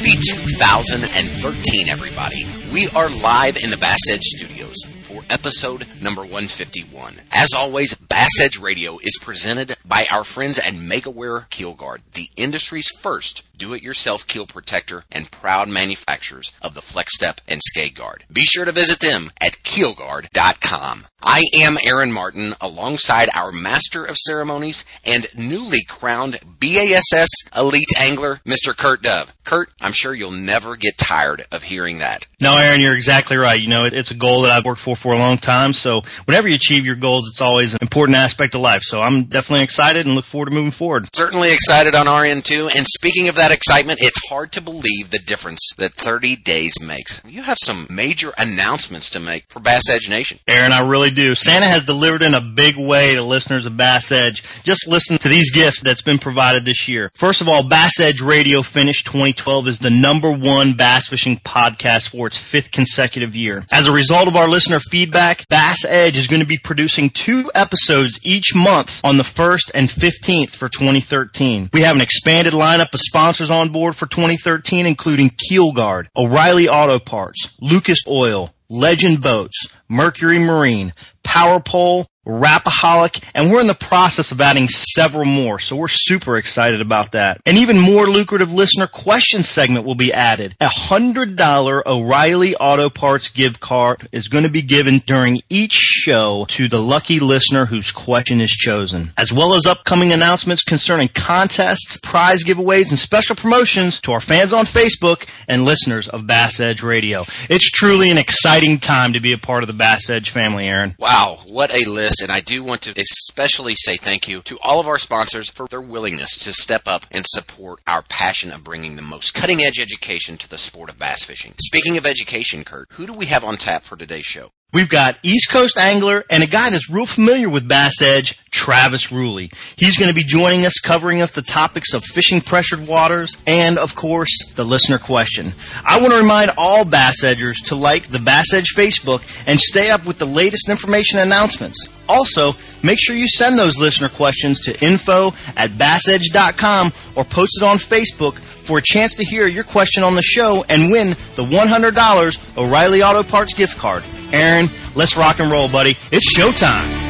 Happy 2013, everybody. We are live in the Bass Edge Studios for episode number 151. As always, Bass Edge Radio is presented by our friends at MegaWare Keel Guard, the industry's first do-it-yourself keel protector and proud manufacturers of the Flex Step and Skeg Guard. Be sure to visit them at keelguard.com. I am Aaron Martin alongside our Master of Ceremonies and newly crowned BASS Elite Angler, Mr. Kurt Dove. Kurt, I'm sure you'll never get tired of hearing that. No, Aaron, you're exactly right. You know, it's a goal that I've worked for for a long time. So whenever you achieve your goals, it's always an important aspect of life. So I'm definitely excited and look forward to moving forward. Certainly excited on our end too. And speaking of that excitement, it's hard to believe the difference that 30 days makes. You have some major announcements to make for Bass Edge Nation. Aaron, I really do. Santa has delivered in a big way to listeners of Bass Edge. Just listen to these gifts that's been provided this year. First of all, Bass Edge Radio finished 2012 as the number one bass fishing podcast for its fifth consecutive year. As a result of our listener feedback, Bass Edge is going to be producing two episodes each month on the 1st and 15th for 2013. We have an expanded lineup of sponsors on board for 2013, including Keel Guard, O'Reilly Auto Parts, Lucas Oil, Legend Boats, Mercury Marine, Power Pole, Rapaholic, and we're in the process of adding several more, so we're super excited about that. An even more lucrative listener question segment will be added. A hundred dollar O'Reilly Auto Parts gift card is going to be given during each show to the lucky listener whose question is chosen, as well as upcoming announcements concerning contests, prize giveaways, and special promotions to our fans on Facebook and listeners of Bass Edge Radio. It's truly an exciting time to be a part of the Bass Edge family, Aaron. Wow, what a list and I do want to especially say thank you to all of our sponsors for their willingness to step up and support our passion of bringing the most cutting edge education to the sport of bass fishing. Speaking of education, Kurt, who do we have on tap for today's show? We've got East Coast angler and a guy that's real familiar with Bass Edge, Travis Rulle. He's going to be joining us, covering us the topics of fishing pressured waters and, of course, the listener question. I want to remind all Bass Edgers to like the Bass Edge Facebook and stay up with the latest information announcements. Also, make sure you send those listener questions to info at bassedge.com or post it on Facebook for a chance to hear your question on the show and win the $100 O'Reilly Auto Parts gift card. Aaron, let's rock and roll, buddy. It's showtime.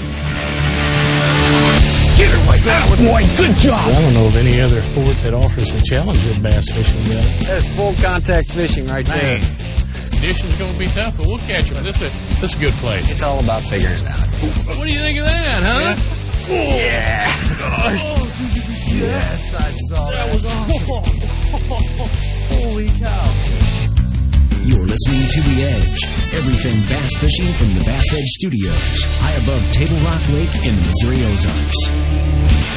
Get her like that, boy. Good job. I don't know of any other sport that offers the challenge of bass fishing yet. That's full contact fishing right there. Conditions going to be tough, but we'll catch them. This is a, this is a good place. It's all about figuring it out. What do you think of that, huh? Yeah. Oh, yes, I saw that. That was awesome. Holy cow. You're listening to The Edge. Everything bass fishing from the Bass Edge Studios, high above Table Rock Lake in the Missouri Ozarks.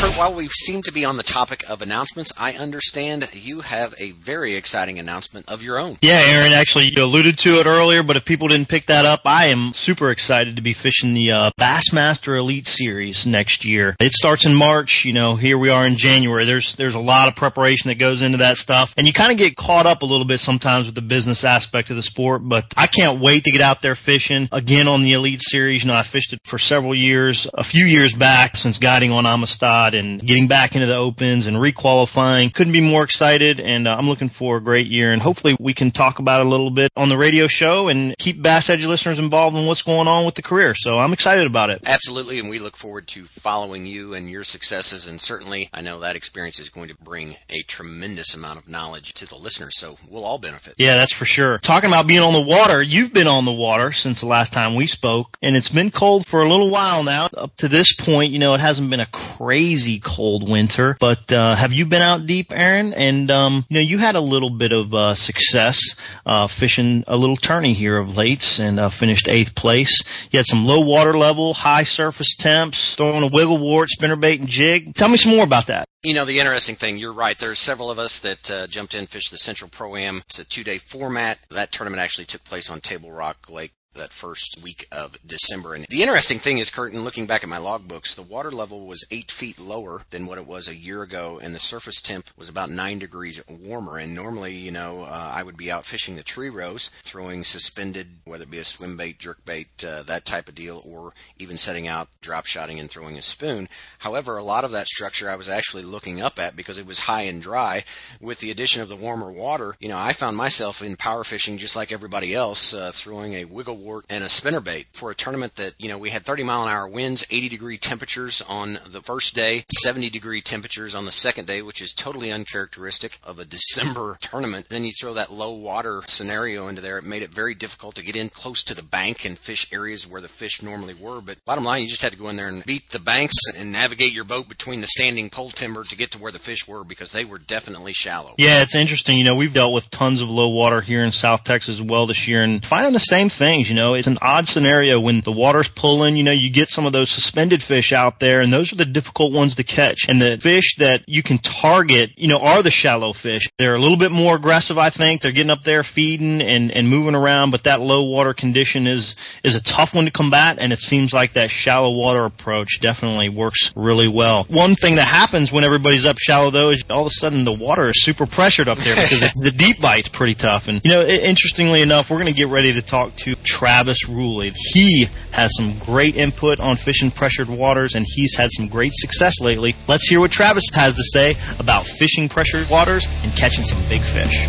Kurt, while we seem to be on the topic of announcements, I understand you have a very exciting announcement of your own. Yeah, Aaron, actually, you alluded to it earlier, but if people didn't pick that up, I am super excited to be fishing the uh, Bassmaster Elite Series next year. It starts in March. You know, here we are in January. There's there's a lot of preparation that goes into that stuff, and you kind of get caught up a little bit sometimes with the business aspect of the sport. But I can't wait to get out there fishing again on the Elite Series. You know, I fished it for several years, a few years back since guiding on Amistad and getting back into the opens and requalifying. Couldn't be more excited, and uh, I'm looking for a great year. And hopefully, we can talk about it a little bit on the radio show and keep Bass Edge listeners involved in what's going on with the career. So I'm excited about it. Absolutely, and we look forward to following you and your successes. And certainly, I know that experience is going to bring a tremendous amount of knowledge to the listeners, so we'll all benefit. Yeah, that's for sure. Talking about being on the water, you've been on the water since the last time we spoke, and it's been cold for a little while now. Up to this point, you know, it hasn't been a crazy cold winter. But uh, have you been out deep, Aaron? And um, you know, you had a little bit of uh, success uh, fishing a little tourney here of late, and uh, finished eighth place. You had some low water level, high surface temps, throwing a wiggle wart, spinnerbait, and jig. Tell me some more about that. You know, the interesting thing, you're right. There's several of us that uh, jumped in, fished the Central Pro Am. It's a two day format. That tournament actually took place on Table Rock Lake that first week of December. And the interesting thing is, Curtin, looking back at my logbooks, the water level was eight feet lower than what it was a year ago, and the surface temp was about nine degrees warmer. And normally, you know, uh, I would be out fishing the tree rows, throwing suspended, whether it be a swim bait, jerk bait, uh, that type of deal, or even setting out drop shotting and throwing a spoon. However, a lot of that structure I was actually looking up at because it was high and dry. With the addition of the warmer water, you know, I found myself in power fishing just like everybody else, uh, throwing a wiggle wart and a spinnerbait for a tournament that, you know, we had 30 mile an hour winds, 80 degree temperatures on the first day, 70 degree temperatures on the second day, which is totally uncharacteristic of a December tournament. Then you throw that low water scenario into there. It made it very difficult to get in close to the bank and fish areas where the fish normally were. But bottom line, you just had to go in there and beat the banks and navigate your boat between the standing pole timber to get to where the fish were because they were definitely shallow. Yeah, it's interesting. You know, we've dealt with tons of low water here in South Texas as well this year and finding the same things. You know, it's an odd scenario when the water's pulling, you know, you get some of those suspended fish out there and those are the difficult ones to catch. And the fish that you can target, you know, are the shallow fish. They're a little bit more aggressive, I think. They're getting up there feeding and, and moving around, but that low water condition is, is a tough one to combat. And it seems like that shallow water approach definitely works really well. One thing that happens when everybody's up shallow though is all of a sudden the water is super pressured up there because the deep bite's pretty tough. And, you know, interestingly enough, we're going to get ready to talk to Travis Rulle. He has some great input on fishing pressured waters and he's had some great success lately. Let's hear what Travis has to say about fishing pressured waters and catching some big fish.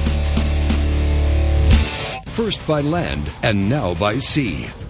First by land and now by sea.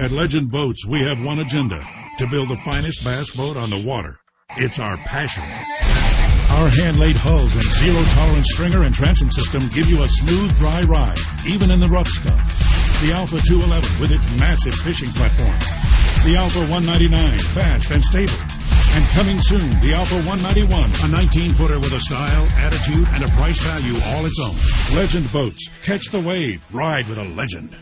At Legend Boats, we have one agenda to build the finest bass boat on the water. It's our passion. Our hand-laid hulls and zero-tolerance stringer and transom system give you a smooth, dry ride, even in the rough stuff. The Alpha 211 with its massive fishing platform. The Alpha 199, fast and stable. And coming soon, the Alpha 191, a 19-footer with a style, attitude, and a price value all its own. Legend Boats. Catch the wave. Ride with a legend.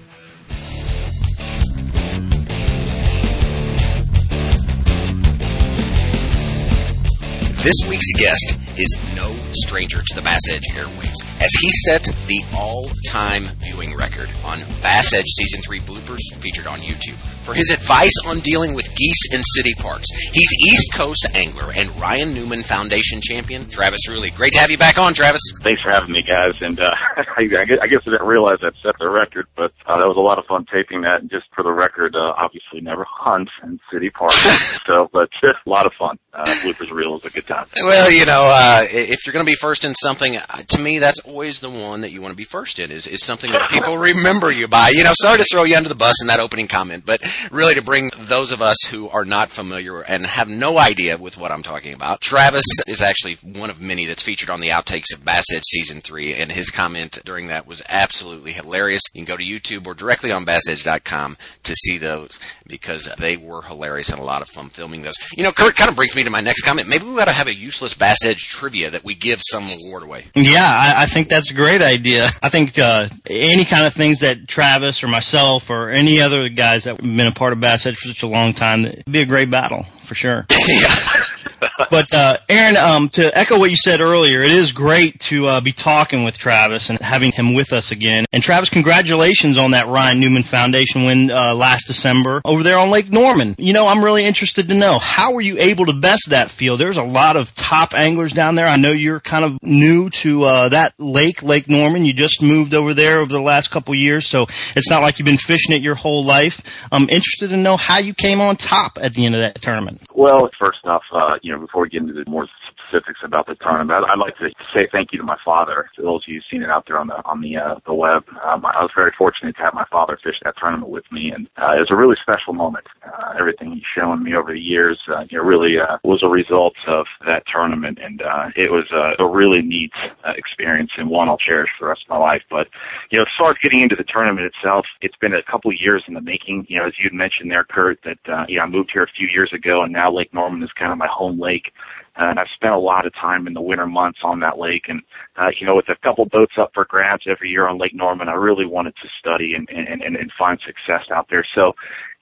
This week's guest is no stranger to the Bass Edge airwaves, as he set the all-time viewing record on Bass Edge Season 3 bloopers featured on YouTube. For his advice on dealing with geese in city parks, he's East Coast angler and Ryan Newman Foundation champion, Travis Rulle. Great to have you back on, Travis. Thanks for having me, guys. And uh, I, guess, I didn't realize I'd set the record, but uh, that was a lot of fun taping that. And just for the record, uh, obviously never hunt in city parks, so but just a lot of fun. Uh, bloopers reel is a good time. Well, you know, uh, if you're going to be first in something, uh, to me, that's always the one that you want to be first in. Is is something that people remember you by. You know, sorry to throw you under the bus in that opening comment, but really to bring those of us who are not familiar and have no idea with what I'm talking about. Travis is actually one of many that's featured on the outtakes of Bass Edge season three, and his comment during that was absolutely hilarious. You can go to YouTube or directly on BassEdge.com to see those because they were hilarious and a lot of fun filming those. You know, Kurt kind of brings me to my next comment. Maybe we ought to have a useless Bass Edge trivia that we give some award away. Yeah, I, I think that's a great idea. I think uh, any kind of things that Travis or myself or any other guys that have been a part of Bass Edge for such a long time, it'd be a great battle for sure. but uh, Aaron, um, to echo what you said earlier, it is great to uh, be talking with Travis and having him with us again. And Travis, congratulations on that Ryan Newman Foundation win uh, last December over there on Lake Norman. You know, I'm really interested to know how were you able to best that field? There's a lot of top anglers down there. I know you're kind of new to uh, that lake, Lake Norman. You just moved over there over the last couple years, so it's not like you've been fishing it your whole life. I'm interested to know how you came on top at the end of that tournament. Well, first off, uh, you know, before we get into the more specifics about the tournament, I'd, like to say thank you to my father. To those of you who've seen it out there on the on the uh, the web, um, I was very fortunate to have my father fish that tournament with me, and uh, it was a really special moment. Uh, everything he's shown me over the years, uh, know, really uh, was a result of that tournament, and uh, it was uh, a really neat uh, experience and one I'll cherish for the rest of my life. But you know, as far as getting into the tournament itself, it's been a couple years in the making. You know, as you'd mentioned there, Kurt, that uh, you know, I moved here a few years ago, and now Lake Norman is kind of my home lake. Uh, and I've spent a lot of time in the winter months on that lake. And, uh, you know, with a couple boats up for grabs every year on Lake Norman, I really wanted to study and, and, and, and find success out there. So,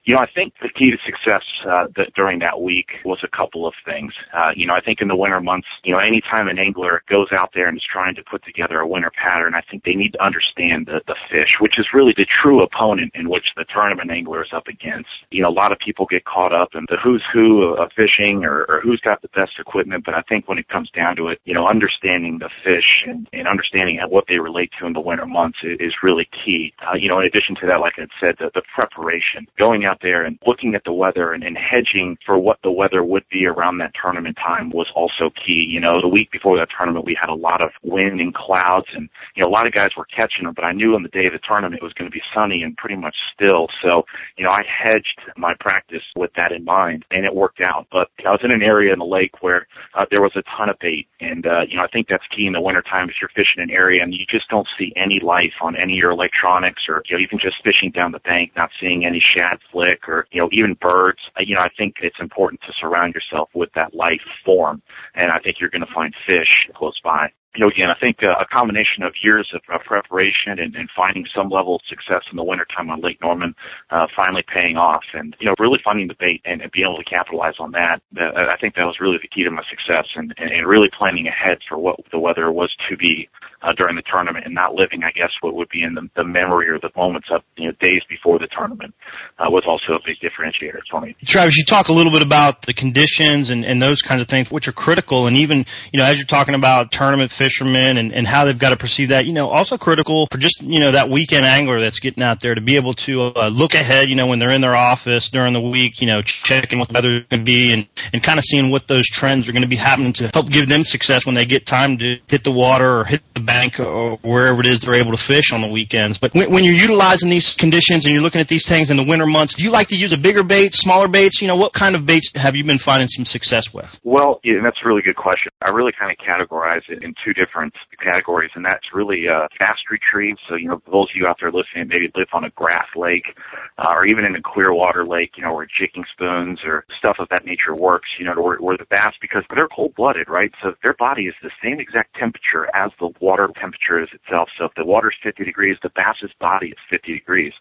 you know, I think the key to success uh, that during that week was a couple of things. Uh, you know, I think in the winter months, you know, anytime an angler goes out there and is trying to put together a winter pattern, I think they need to understand the, the fish, which is really the true opponent in which the tournament angler is up against. You know, a lot of people get caught up in the who's who of fishing or, or who's got the best equipment, but I think when it comes down to it, you know, understanding the fish and, and understanding what they relate to in the winter months is, really key. Uh, you know, in addition to that, like I said, the, the preparation, going out there and looking at the weather and, and hedging for what the weather would be around that tournament time was also key. You know, the week before that tournament, we had a lot of wind and clouds and, you know, a lot of guys were catching them, but I knew on the day of the tournament it was going to be sunny and pretty much still. So, you know, I hedged my practice with that in mind and it worked out. But I was in an area in the lake where uh, there was a ton of bait. And, uh, you know, I think that's key in the wintertime if you're fishing an area and you just don't see any life on any of your electronics or, you know, even just fishing down the bank, not seeing any shad flick or, you know, even birds. You know, I think it's important to surround yourself with that life form. And I think you're going to find fish close by you know, again, I think uh, a combination of years of, preparation and, and finding some level of success in the wintertime on Lake Norman uh, finally paying off and, you know, really finding the bait and, and being able to capitalize on that. Uh, I think that was really the key to my success and, and, and really planning ahead for what the weather was to be uh, during the tournament and not living, I guess, what would be in the, the memory or the moments of, you know, days before the tournament uh, was also a big differentiator for me. Travis, you talk a little bit about the conditions and, and those kinds of things, which are critical. And even, you know, as you're talking about tournament fishermen and, and how they've got to perceive that, you know, also critical for just, you know, that weekend angler that's getting out there to be able to uh, look ahead, you know, when they're in their office during the week, you know, checking what the weather to be and, and kind of seeing what those trends are going to be happening to help give them success when they get time to hit the water or hit the bank or wherever it is they're able to fish on the weekends. But when, when you're utilizing these conditions and you're looking at these things in the winter months, do you like to use a bigger bait, smaller baits? You know, what kind of baits have you been finding some success with? Well, yeah, that's a really good question. I really kind of categorize it in two different categories, and that's really uh, fast retrieve. So, you know, those of you out there listening maybe live on a grass lake uh, or even in a clear water lake, you know, where jigging spoons or stuff of that nature works, you know, where, where the bass, because they're cold-blooded, right? So their body is the same exact temperature as the water temperature is itself. So if the water's 50 degrees, the bass's body is 50 degrees.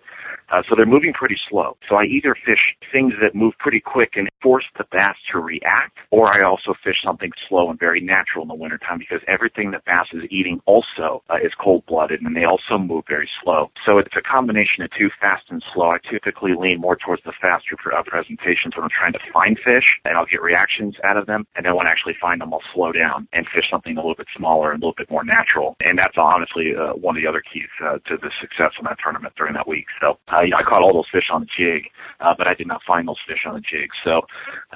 Uh, so they're moving pretty slow. So I either fish things that move pretty quick and force the bass to react, or I also fish something slow and very natural in the wintertime because everything that bass is eating also uh, is cold-blooded and they also move very slow. So it's a combination of two, fast and slow. I typically lean more towards the faster uh, presentations when I'm trying to find fish and I'll get reactions out of them. And then when I actually find them, I'll slow down and fish something a little bit smaller and a little bit more natural. And that's honestly uh, one of the other keys uh, to the success of that tournament during that week. So I caught all those fish on the jig, uh, but I did not find those fish on the jig. So,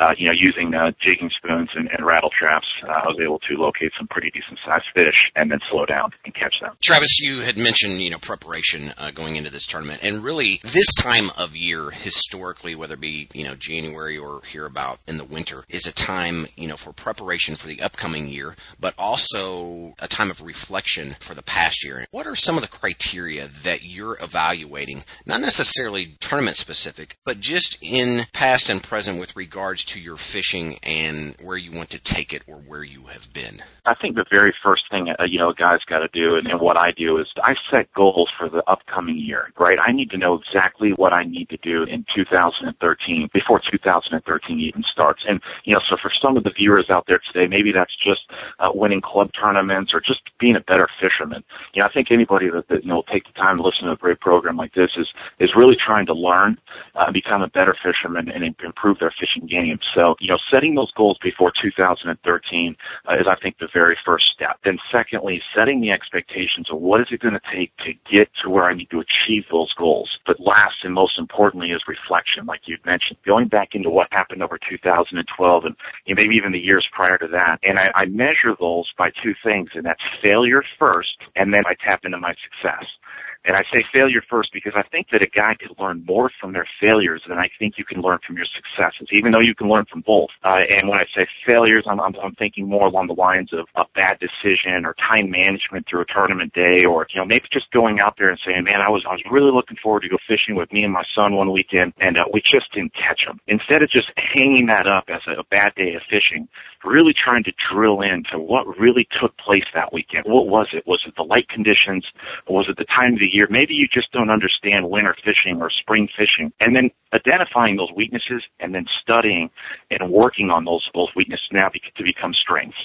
uh, you know, using uh, jigging spoons and, and rattle traps, uh, I was able to locate some pretty decent sized fish and then slow down and catch them. Travis, you had mentioned, you know, preparation uh, going into this tournament, and really this time of year, historically, whether it be, you know, January or here about in the winter, is a time, you know, for preparation for the upcoming year, but also a time of reflection for the past year. What are some of the criteria that you're evaluating, not necessarily tournament specific, but just in past and present with regards to your fishing and where you want to take it or where you have been? I think the very first thing uh, you know a guy's got to do, and, and what I do is I set goals for the upcoming year. Right, I need to know exactly what I need to do in 2013 before 2013 even starts. And you know, so for some of the viewers out there today, maybe that's just uh, winning club tournaments or just being a better fisherman. You know, I think anybody that, that you know will take the time to listen to a great program like this is is really trying to learn, uh, become a better fisherman, and improve their fishing game. So, you know, setting those goals before 2013 uh, is, I think, the very first step. Then, secondly, setting the expectations of what is it going to take to get to where I need to achieve those goals. But last and most importantly is reflection, like you mentioned, going back into what happened over 2012 and you know, maybe even the years prior to that. And I, I measure those by two things, and that's failure first, and then I tap into my success. And I say failure first because I think that a guy can learn more from their failures than I think you can learn from your successes, even though you can learn from both. Uh, and when I say failures, I'm, I'm, I'm thinking more along the lines of a bad decision or time management through a tournament day or, you know, maybe just going out there and saying, man, I was, I was really looking forward to go fishing with me and my son one weekend and uh, we just didn't catch him. Instead of just hanging that up as a, a bad day of fishing, really trying to drill into what really took place that weekend. What was it? Was it the light conditions? Was it the time of the year? Maybe you just don't understand winter fishing or spring fishing. And then identifying those weaknesses and then studying and working on those, those weaknesses now to become strengths.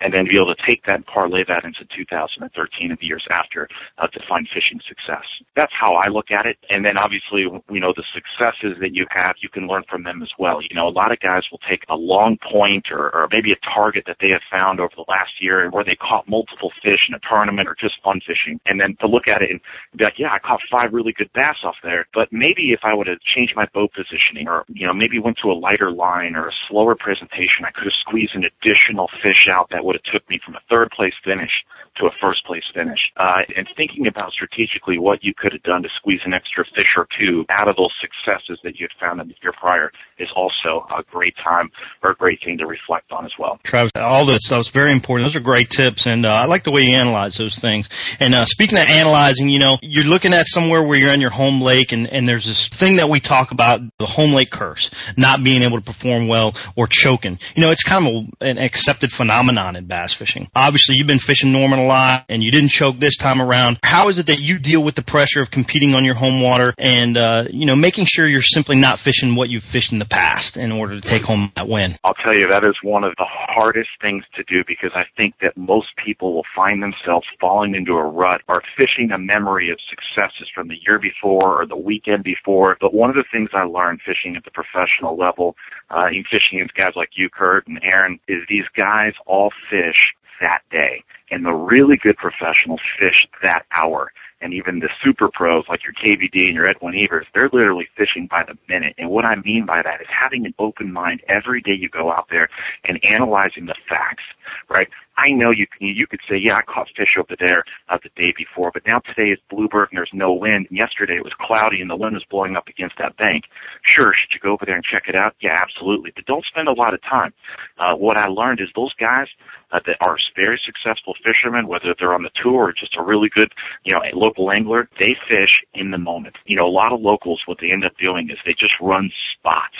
And then be able to take that and parlay that into 2013 and the years after uh, to find fishing success. That's how I look at it. And then obviously, you know, the successes that you have, you can learn from them as well. You know, a lot of guys will take a long point or, or maybe a target that they have found over the last year and where they caught multiple fish in a tournament or just fun fishing. And then to look at it and be like, yeah, I caught five really good bass off there. But maybe if I would have changed my boat positioning or, you know, maybe went to a lighter line or a slower presentation, I could have squeezed an additional fish out that would have took me from a third place finish to a first place finish. Uh, and thinking about strategically what you could have done to squeeze an extra fish or two out of those successes that you had found in the year prior is also a great time or a great thing to reflect on as well. Travis, all that stuff's very important. Those are great tips, and uh, I like the way you analyze those things. And uh, speaking of analyzing, you know, you're looking at somewhere where you're on your home lake, and, and there's this thing that we talk about, the home lake curse, not being able to perform well or choking. You know, it's kind of a, an accepted phenomenon in bass fishing. Obviously, you've been fishing Norman a lot, and you didn't choke this time around. How is it that you deal with the pressure of competing on your home water and, uh, you know, making sure you're simply not fishing what you've fished in the past in order to take home that win? I'll tell you, that is one of the hardest things to do because I think that most people will find themselves falling into a rut or fishing a memory of successes from the year before or the weekend before. But one of the things I learned fishing at the professional level, uh, in fishing with guys like you, Kurt, and Aaron, is these guys all fish that day. And the really good professionals fish that hour and even the super pros like your KVD and your Edwin Evers, they're literally fishing by the minute. And what I mean by that is having an open mind every day you go out there and analyzing the facts, right? I know you can, you could say, yeah, I caught fish over there uh, the day before, but now today is bluebird and there's no wind. And yesterday it was cloudy and the wind was blowing up against that bank. Sure, should you go over there and check it out? Yeah, absolutely. But don't spend a lot of time. Uh, what I learned is those guys uh, that are very successful fishermen, whether they're on the tour or just a really good, you know, local angler, they fish in the moment. You know, a lot of locals, what they end up doing is they just run spots.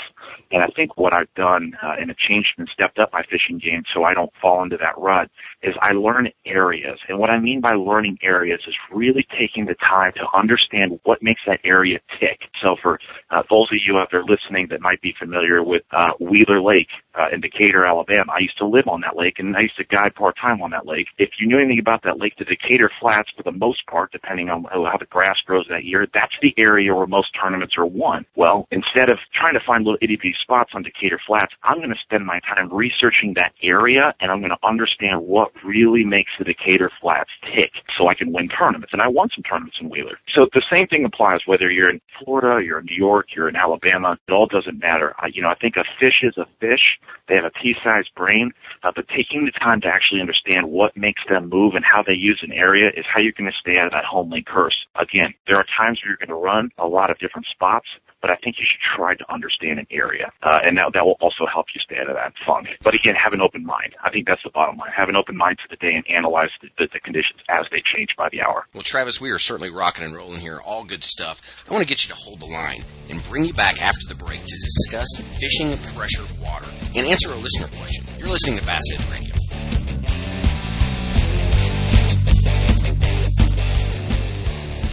And I think what I've done, uh, and have changed and stepped up my fishing game so I don't fall into that rut, is I learn areas. And what I mean by learning areas is really taking the time to understand what makes that area tick. So for uh, those of you out there listening that might be familiar with uh, Wheeler Lake uh, in Decatur, Alabama, I used to live on that lake and I used to guide part time on that lake. If you knew anything about that lake, the Decatur Flats, for the most part, depending on how the grass grows that year, that's the area where most tournaments are won. Well, instead of trying to find little itty bitty spots on Decatur Flats, I'm going to spend my time researching that area and I'm going to understand what really makes the Decatur Flats tick so I can win tournaments. And I won some tournaments in Wheeler. So the same thing applies whether you're in Florida, you're in New York, you're in Alabama. It all doesn't matter. I, you know, I think a fish is a fish. They have a pea-sized brain, uh, but taking the time to actually understand what makes them move and how they use an area is how you're going to stay out of that home lane curse. Again, there are times where you're going to run a lot of different spots, but I think you should try to understand an area, uh, and that that will also help you stay out of that funk. But again, have an open mind. I think that's the bottom line. Have an open mind to the day and analyze the, the, the conditions as they change by the hour. Well, Travis, we are certainly rocking and rolling here. All good stuff. I want to get you to hold the line and bring you back after the break to discuss fishing pressure water and answer a listener question. You're listening to Bass Edge Radio.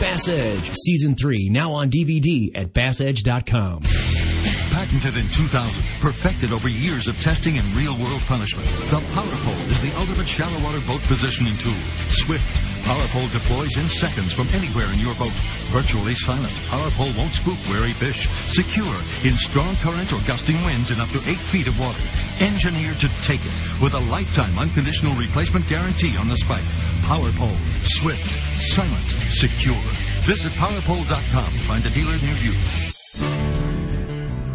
Bass Edge Season 3 now on DVD at bassedge.com. Patented in 2000, perfected over years of testing and real-world punishment, the Power Pole is the ultimate shallow water boat positioning tool. Swift, Power Pole deploys in seconds from anywhere in your boat. Virtually silent, PowerPole won't spook wary fish. Secure in strong currents or gusting winds in up to 8 feet of water. Engineered to take it with a lifetime unconditional replacement guarantee on the spike. PowerPole. Swift, silent, secure. Visit powerpole.com to find a dealer near you.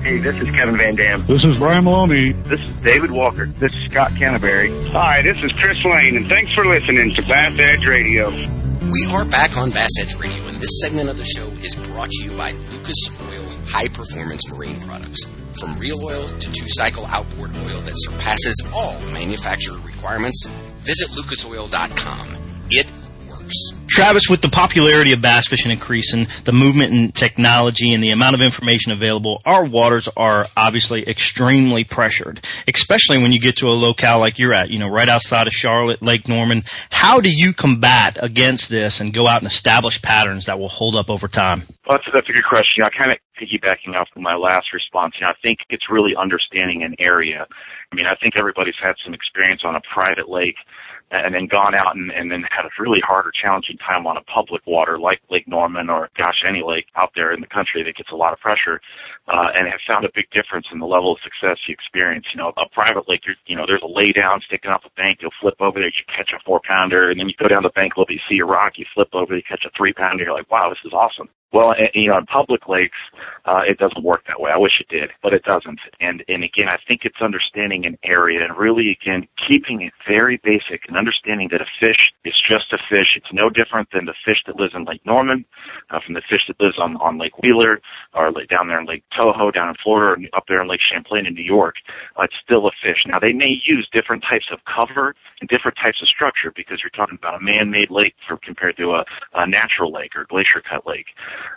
Hey, this is Kevin Van Dam. This is Brian Maloney. This is David Walker. This is Scott Canterbury. Hi, this is Chris Lane, and thanks for listening to Bass Edge Radio. We are back on Bass Edge Radio, and this segment of the show is brought to you by Lucas Oil High Performance Marine Products. From reel oil to two cycle outboard oil that surpasses all manufacturer requirements, visit lucasoil.com. It works. Travis, with the popularity of bass fishing increasing, the movement in technology, and the amount of information available, our waters are obviously extremely pressured, especially when you get to a locale like you're at, you know, right outside of Charlotte, Lake Norman. How do you combat against this and go out and establish patterns that will hold up over time? Well, that's, that's a good question. Know, kind of piggybacking off of my last response, you know, I think it's really understanding an area. I mean, I think everybody's had some experience on a private lake and then gone out and, and then had a really hard or challenging time on a public water like Lake Norman or gosh any lake out there in the country that gets a lot of pressure, uh, and have found a big difference in the level of success you experience. You know, a private lake, you're, you know, there's a lay down sticking off the bank, you'll flip over there, you catch a four pounder, and then you go down the bank a little bit, you see a rock, you flip over, you catch a three pounder, you're like, wow, this is awesome. Well, you know, on public lakes, uh, it doesn't work that way. I wish it did, but it doesn't. And and again, I think it's understanding an area and really again keeping it very basic and understanding that a fish is just a fish. It's no different than the fish that lives in Lake Norman, uh, from the fish that lives on on Lake Wheeler, or down there in Lake Toho, down in Florida, or up there in Lake Champlain in New York. Uh, it's still a fish. Now they may use different types of cover and different types of structure because you're talking about a man-made lake for, compared to a, a natural lake or glacier cut lake.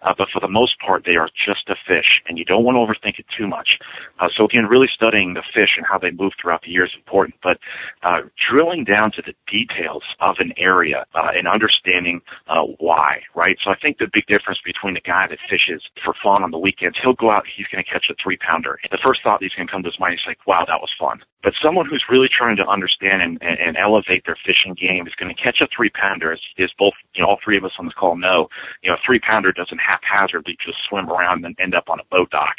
Uh, but for the most part, they are just a fish, and you don't want to overthink it too much. Uh, so again, really studying the fish and how they move throughout the year is important, but uh, drilling down to the details of an area uh, and understanding uh, why, right? So I think the big difference between a guy that fishes for fun on the weekends, he'll go out, he's going to catch a three pounder. The first thought he's going to come to his mind is like, wow, that was fun. But someone who's really trying to understand and, and, and elevate their fishing game is going to catch a three pounder, as, as both, you know, all three of us on this call know. You know, a three pounder doesn't haphazardly just swim around and end up on a boat dock,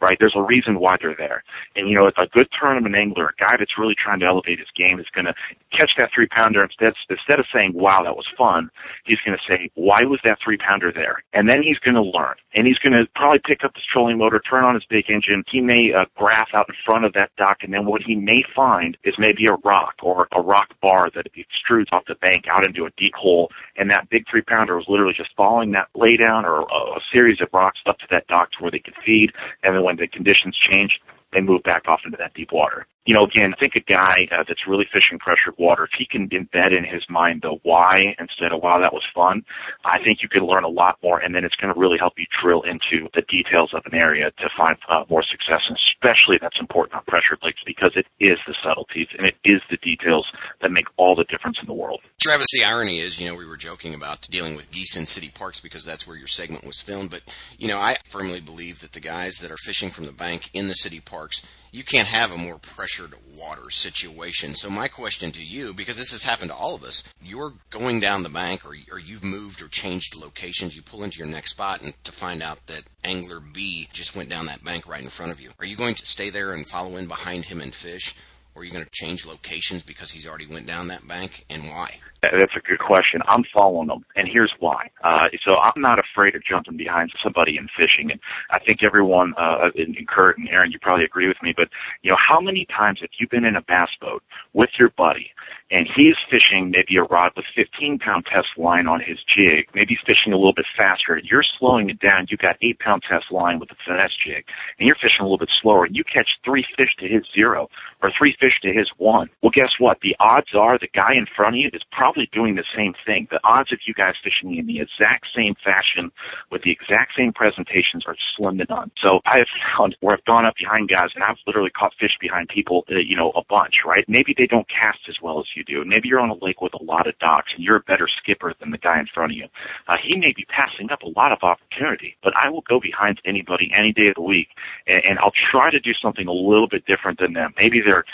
right? There's a reason why they're there. And, you know, a good tournament angler, a guy that's really trying to elevate his game is going to catch that three pounder instead, instead of saying, wow, that was fun, he's going to say, why was that three pounder there? And then he's going to learn. And he's going to probably pick up his trolling motor, turn on his big engine. He may uh, graph out in front of that dock, and then what he may find is maybe a rock or a rock bar that extrudes off the bank out into a deep hole, and that big three pounder was literally just following that laydown or a, a series of rocks up to that dock to where they could feed, and then when the conditions change, they move back off into that deep water. You know, again, think a guy uh, that's really fishing pressured water. If he can embed in his mind the why instead of wow, that was fun, I think you can learn a lot more, and then it's going to really help you drill into the details of an area to find uh, more success. And especially that's important on pressured lakes because it is the subtleties and it is the details that make all the difference in the world. Travis, the irony is, you know, we were joking about dealing with geese in city parks because that's where your segment was filmed, but you know, I firmly believe that the guys that are fishing from the bank in the city parks you can't have a more pressured water situation. So my question to you, because this has happened to all of us, you're going down the bank or, or you've moved or changed locations, you pull into your next spot and to find out that angler B just went down that bank right in front of you. Are you going to stay there and follow in behind him and fish? Or are you going to change locations because he's already went down that bank and why? That's a good question. I'm following them, and here's why. Uh, so I'm not afraid of jumping behind somebody and fishing, and I think everyone, uh, and Kurt and Aaron, you probably agree with me, but you know, how many times have you been in a bass boat with your buddy, and he's fishing maybe a rod with 15 pound test line on his jig. Maybe fishing a little bit faster. You're slowing it down. You've got eight pound test line with a finesse jig, and you're fishing a little bit slower. You catch three fish to his zero or three fish to his one. Well, guess what? The odds are the guy in front of you is probably doing the same thing. The odds of you guys fishing in the exact same fashion with the exact same presentations are slim to none. So I have found where I've gone up behind guys and I've literally caught fish behind people, uh, you know, a bunch, right? Maybe they don't cast as well as you do. Maybe you're on a lake with a lot of docks and you're a better skipper than the guy in front of you. Uh, he may be passing up a lot of opportunity, but I will go behind anybody any day of the week and, and I'll try to do something a little bit different than them. Maybe they're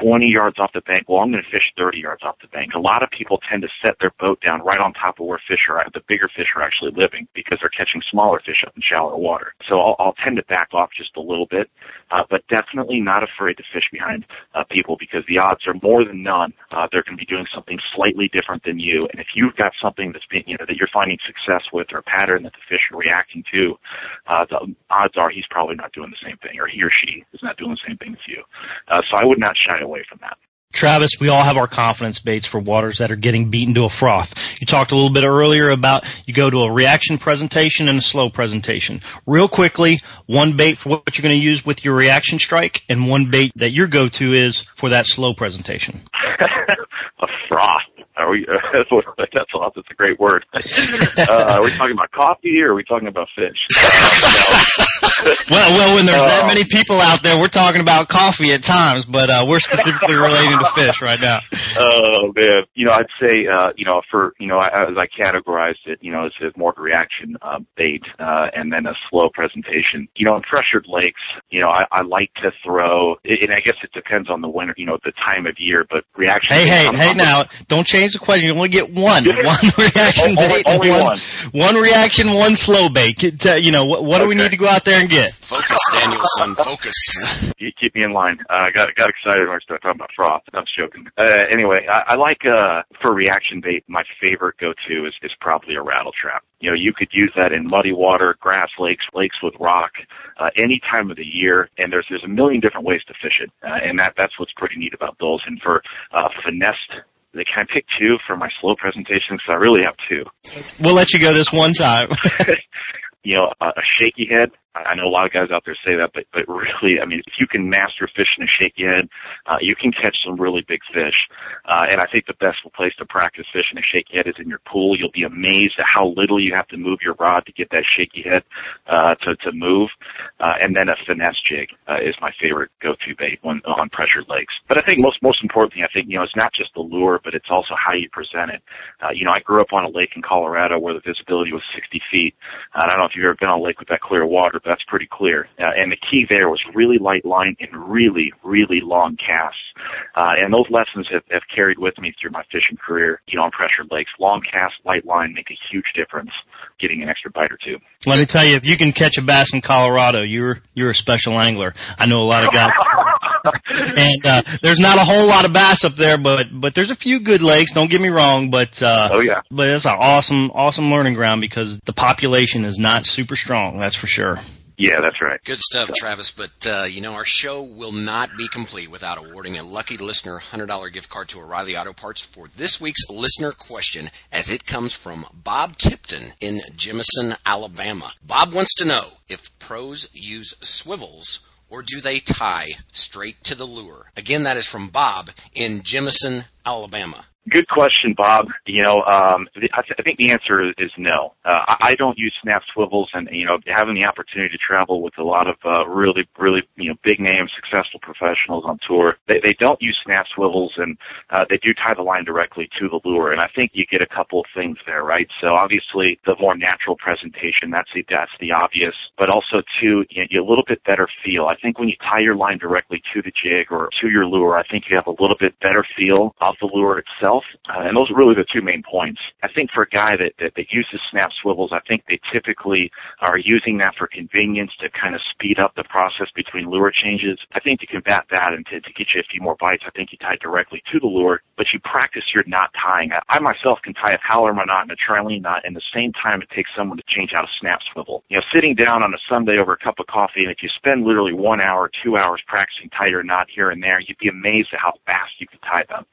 20 yards off the bank. Well, I'm going to fish 30 yards off the bank. A lot of people tend to set their boat down right on top of where fish are, the bigger fish are actually living because they're catching smaller fish up in shallower water. So I'll, I'll tend to back off just a little bit, uh, but definitely not afraid to fish behind uh, people because the odds are more than none uh, they're going to be doing something slightly different than you. And if you've got something that's being, you know, that you're finding success with or a pattern that the fish are reacting to, uh, the odds are he's probably not doing the same thing or he or she is not doing the same thing as you. Uh, so I would not shy away from that. Travis, we all have our confidence baits for waters that are getting beaten to a froth. You talked a little bit earlier about you go to a reaction presentation and a slow presentation. Real quickly, one bait for what you're going to use with your reaction strike and one bait that your go-to is for that slow presentation. a froth. Are we, that's, what, that's, a, that's a great word. Uh, are we talking about coffee or are we talking about fish? well, well, when there's that many people out there, we're talking about coffee at times, but uh, we're specifically relating to fish right now. Oh man, you know, I'd say, uh, you know, for you know, as I categorized it, you know, as, as more reaction uh, bait, uh, and then a slow presentation. You know, in pressured lakes, you know, I, I like to throw, and I guess it depends on the winter, you know, the time of year, but reaction. Hey, hey, I'm, hey! I'm, now, don't change the question. You only get one, one reaction only, bait, only one, one. one reaction, one slow bait. Uh, you know, what, what do we need to go out there and get? Focus, Danielson. Focus. You keep me in line. Uh, I got got excited when I started talking about froth. I'm joking. Uh, anyway, I, I like uh, for reaction bait. My favorite go-to is is probably a rattle trap. You know, you could use that in muddy water, grass lakes, lakes with rock, uh, any time of the year, and there's there's a million different ways to fish it, uh, and that that's what's pretty neat about those. And for uh, finesse they can I pick two for my slow presentation? Because I really have two. We'll let you go this one time. you know, a, a shaky head. I know a lot of guys out there say that, but but really, I mean, if you can master fishing a shaky head, uh, you can catch some really big fish. Uh, and I think the best place to practice fishing a shaky head is in your pool. You'll be amazed at how little you have to move your rod to get that shaky head uh, to to move. Uh, and then a finesse jig uh, is my favorite go-to bait when on pressured lakes. But I think most most importantly, I think you know it's not just the lure, but it's also how you present it. Uh, you know, I grew up on a lake in Colorado where the visibility was 60 feet. I don't know if you've ever been on a lake with that clear water, but that's pretty clear. Uh, and the key there was really light line and really, really long casts. Uh, and those lessons have, have carried with me through my fishing career, you know, on pressured lakes. Long cast, light line make a huge difference getting an extra bite or two. Let me tell you, if you can catch a bass in Colorado, you're you're a special angler. I know a lot of guys. and uh, there's not a whole lot of bass up there, but but there's a few good lakes. Don't get me wrong, but uh, oh yeah, but it's an awesome awesome learning ground because the population is not super strong. That's for sure. Yeah, that's right. Good stuff, Travis. But uh, you know, our show will not be complete without awarding a lucky listener $100 gift card to O'Reilly Auto Parts for this week's listener question, as it comes from Bob Tipton in Jemison, Alabama. Bob wants to know if pros use swivels or do they tie straight to the lure? Again, that is from Bob in Jemison, Alabama. Good question, Bob. You know, um, I, th- I think the answer is no. Uh, I, don't use snap swivels, and you know, having the opportunity to travel with a lot of uh, really, really, you know, big name, successful professionals on tour, they, they don't use snap swivels, and uh, they do tie the line directly to the lure. And I think you get a couple of things there, right? So obviously, the more natural presentation, that's the that's the obvious, but also too, you, a little bit better feel. I think when you tie your line directly to the jig or to your lure, I think you have a little bit better feel of the lure itself. Uh, and those are really the two main points. I think for a guy that, that, that uses snap swivels, I think they typically are using that for convenience to kind of speed up the process between lure changes. I think to combat that and to, to get you a few more bites, I think you tie directly to the lure but you practice your knot tying. I, I myself can tie a Palomar knot and a trilene knot in the same time it takes someone to change out a snap swivel. You know, sitting down on a Sunday over a cup of coffee, and if you spend literally one hour, two hours practicing tighter knot here and there, you'd be amazed at how fast you can tie them.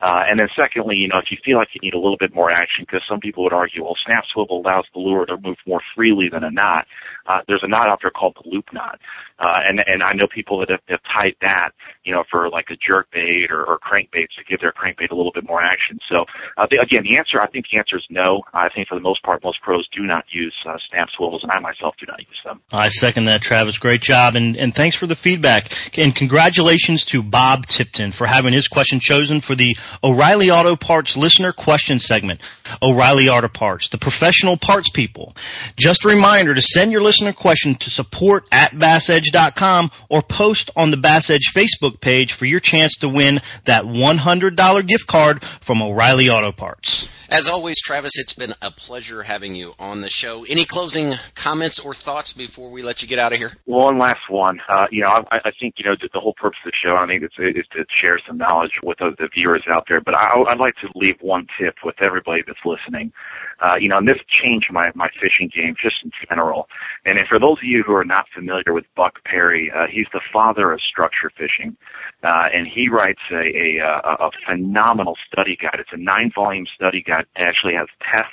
Uh, and then secondly, you know, if you feel like you need a little bit more action, because some people would argue, well, snap swivel allows the lure to move more freely than a knot. Uh, there's a knot out there called the loop knot. Uh, and, and I know people that have, have tied that, you know, for like a jerk bait or, or crankbaits to give their crankbait a little bit more action. So, uh, the, again, the answer, I think the answer is no. I think for the most part, most pros do not use, uh, snap swivels and I myself do not use them. I second that, Travis. Great job. And, and thanks for the feedback. And congratulations to Bob Tipton for having his question chosen for the O'Reilly Auto Parts listener question segment. O'Reilly Auto Parts, the professional parts people. Just a reminder to send your listener question to support at bassedge.com or post on the Bass Edge Facebook page for your chance to win that $100 gift card from O'Reilly Auto Parts. As always, Travis, it's been a pleasure having you on the show. Any closing comments or thoughts before we let you get out of here? One last one. Uh, you know, I, I think, you know, the, the whole purpose of the show, I think it's, is to share some knowledge with the, the viewers out there, but I, I'd like to leave one tip with everybody that's listening. Uh, you know, and this changed my, my fishing game just in general. And for those of you who are not familiar with Buck Perry, uh, he's the father of structure fishing. Uh, and he writes a, a, a phenomenal study guide. It's a nine volume study guide. It actually has tests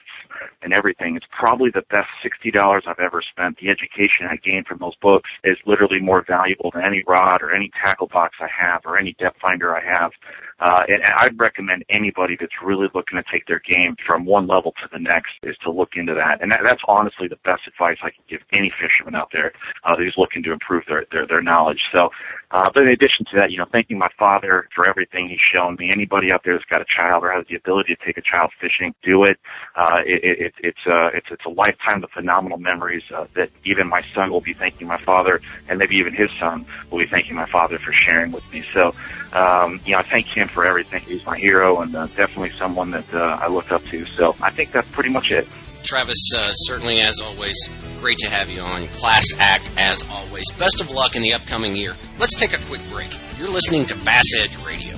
and everything. It's probably the best $60 I've ever spent. The education I gained from those books is literally more valuable than any rod or any tackle box I have or any depth finder I have. Uh, and I'd recommend anybody that's really looking to take their game from one level to the next is to look into that. And that, that's honestly the best advice I can give any fisherman out there uh, who's looking to improve their, their, their knowledge. So, uh, but in addition to that, you know, thanking my father for everything he's shown me. Anybody out there that's got a child or has the ability to take a child fishing, do it. Uh, it, it, it's, uh, it's, it's a lifetime of phenomenal memories, uh, that even my son will be thanking my father and maybe even his son will be thanking my father for sharing with me. So, um, you know, I thank him for everything. He's my hero and uh, definitely someone that uh, I look up to. So I think that's pretty much it. Travis, uh, certainly as always, great to have you on. Class act as always. Best of luck in the upcoming year. Let's take a quick break. You're listening to Bass Edge Radio.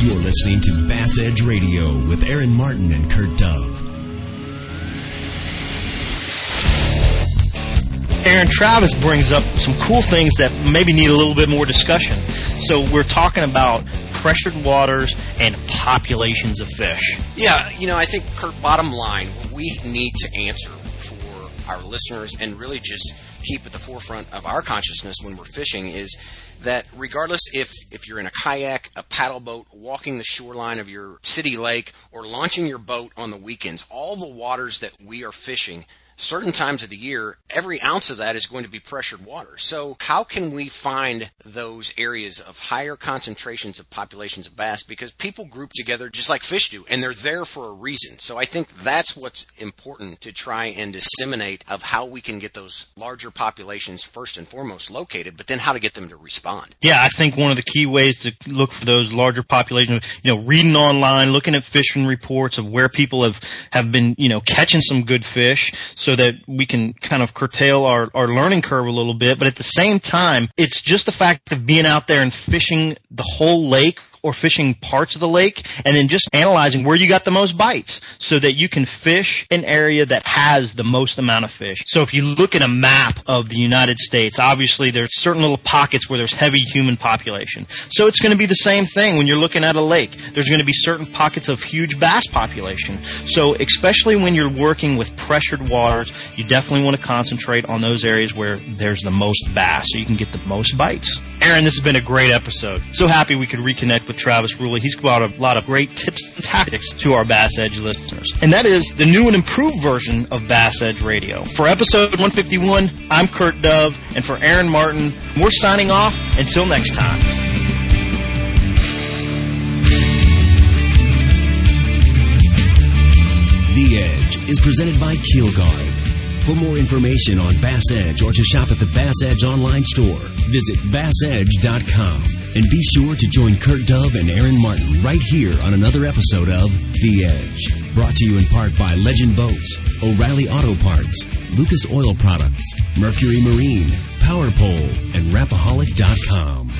You're listening to Bass Edge Radio with Aaron Martin and Kurt Dove. Aaron Travis brings up some cool things that maybe need a little bit more discussion. So we're talking about pressured waters and populations of fish. Yeah, you know, I think, Kurt, bottom line, what we need to answer for our listeners and really just keep at the forefront of our consciousness when we're fishing is that regardless if, if you're in a kayak, a paddle boat, walking the shoreline of your city lake, or launching your boat on the weekends, all the waters that we are fishing certain times of the year, every ounce of that is going to be pressured water. So, how can we find those areas of higher concentrations of populations of bass? Because people group together just like fish do, and they're there for a reason. So, I think that's what's important to try and disseminate of how we can get those larger populations first and foremost located, but then how to get them to respond. Yeah, I think one of the key ways to look for those larger populations, you know, reading online, looking at fishing reports of where people have, have been, you know, catching some good fish. So so that we can kind of curtail our, our learning curve a little bit. But at the same time, it's just the fact of being out there and fishing the whole lake or fishing parts of the lake and then just analyzing where you got the most bites so that you can fish an area that has the most amount of fish. So if you look at a map of the United States, obviously there's certain little pockets where there's heavy human population. So it's going to be the same thing when you're looking at a lake. There's going to be certain pockets of huge bass population. So especially when you're working with pressured waters, you definitely want to concentrate on those areas where there's the most bass so you can get the most bites. Aaron, this has been a great episode. So happy we could reconnect with Travis Rulle. He's brought a lot of great tips and tactics to our Bass Edge listeners. And that is the new and improved version of Bass Edge Radio. For episode 151, I'm Kurt Dove, and for Aaron Martin, we're signing off. Until next time. The Edge is presented by Keelguard. For more information on Bass Edge or to shop at the Bass Edge online store, visit bassedge.com. And be sure to join Kurt Dove and Aaron Martin right here on another episode of The Edge. Brought to you in part by Legend Boats, O'Reilly Auto Parts, Lucas Oil Products, Mercury Marine, Power Pole, and Rapaholic.com.